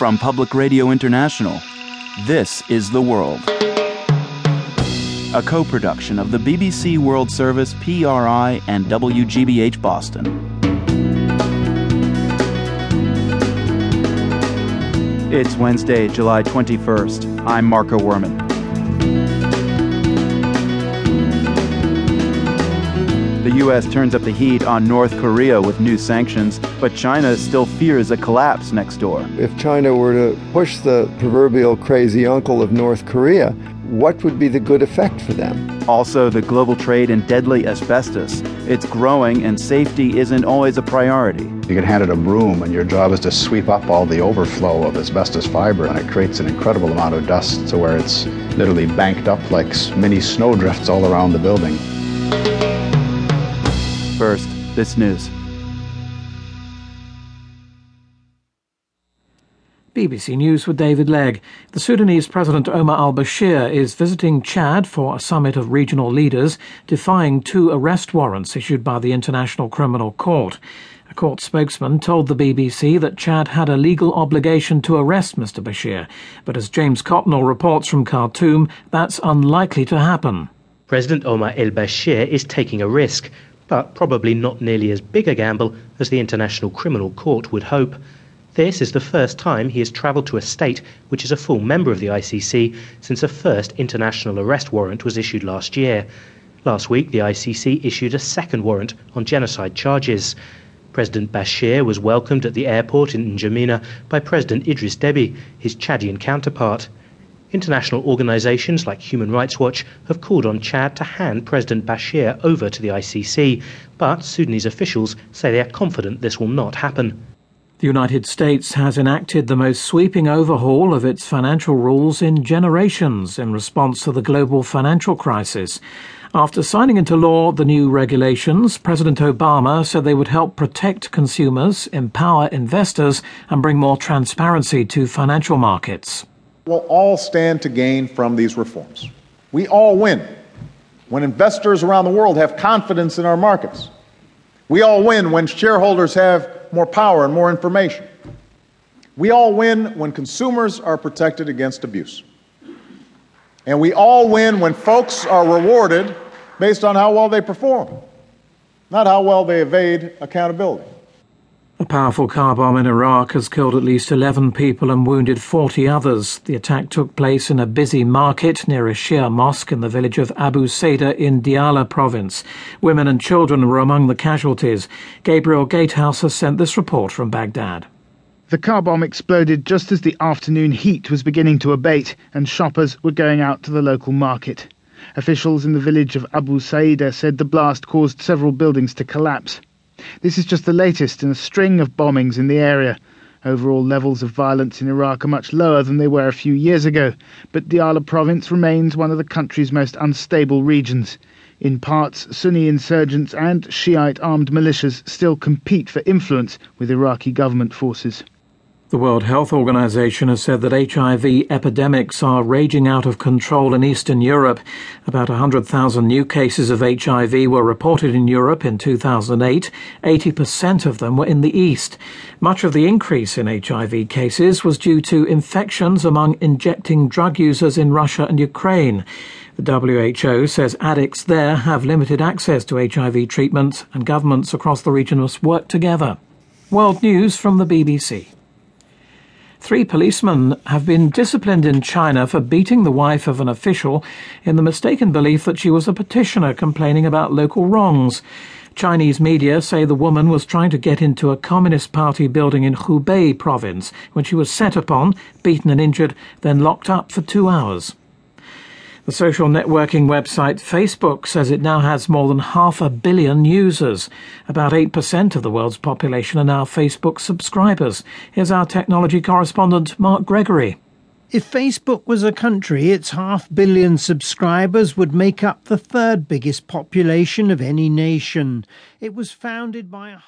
From Public Radio International, this is The World. A co production of the BBC World Service, PRI, and WGBH Boston. It's Wednesday, July 21st. I'm Marco Werman. The U.S. turns up the heat on North Korea with new sanctions, but China still fears a collapse next door. If China were to push the proverbial crazy uncle of North Korea, what would be the good effect for them? Also, the global trade in deadly asbestos. It's growing, and safety isn't always a priority. You get handed a broom, and your job is to sweep up all the overflow of asbestos fiber, and it creates an incredible amount of dust to where it's literally banked up like mini snowdrifts all around the building. First, this news. BBC News with David Legg. The Sudanese President Omar al Bashir is visiting Chad for a summit of regional leaders, defying two arrest warrants issued by the International Criminal Court. A court spokesman told the BBC that Chad had a legal obligation to arrest Mr. Bashir, but as James Copnall reports from Khartoum, that's unlikely to happen. President Omar el Bashir is taking a risk but probably not nearly as big a gamble as the International Criminal Court would hope. This is the first time he has travelled to a state which is a full member of the ICC since a first international arrest warrant was issued last year. Last week, the ICC issued a second warrant on genocide charges. President Bashir was welcomed at the airport in N'Djamena by President Idris Deby, his Chadian counterpart. International organizations like Human Rights Watch have called on Chad to hand President Bashir over to the ICC, but Sudanese officials say they are confident this will not happen. The United States has enacted the most sweeping overhaul of its financial rules in generations in response to the global financial crisis. After signing into law the new regulations, President Obama said they would help protect consumers, empower investors, and bring more transparency to financial markets will all stand to gain from these reforms. We all win when investors around the world have confidence in our markets. We all win when shareholders have more power and more information. We all win when consumers are protected against abuse. And we all win when folks are rewarded based on how well they perform, not how well they evade accountability. A powerful car bomb in Iraq has killed at least 11 people and wounded 40 others. The attack took place in a busy market near a Shia mosque in the village of Abu Saida in Diyala province. Women and children were among the casualties. Gabriel Gatehouse has sent this report from Baghdad. The car bomb exploded just as the afternoon heat was beginning to abate and shoppers were going out to the local market. Officials in the village of Abu Saida said the blast caused several buildings to collapse. This is just the latest in a string of bombings in the area. Overall levels of violence in Iraq are much lower than they were a few years ago, but Diyala province remains one of the country's most unstable regions. In parts, Sunni insurgents and Shiite armed militias still compete for influence with Iraqi government forces. The World Health Organization has said that HIV epidemics are raging out of control in Eastern Europe. About 100,000 new cases of HIV were reported in Europe in 2008. 80% of them were in the East. Much of the increase in HIV cases was due to infections among injecting drug users in Russia and Ukraine. The WHO says addicts there have limited access to HIV treatment and governments across the region must work together. World News from the BBC. Three policemen have been disciplined in China for beating the wife of an official in the mistaken belief that she was a petitioner complaining about local wrongs. Chinese media say the woman was trying to get into a Communist Party building in Hubei province when she was set upon, beaten and injured, then locked up for two hours. The social networking website Facebook says it now has more than half a billion users. About 8% of the world's population are now Facebook subscribers. Here's our technology correspondent, Mark Gregory. If Facebook was a country, its half billion subscribers would make up the third biggest population of any nation. It was founded by a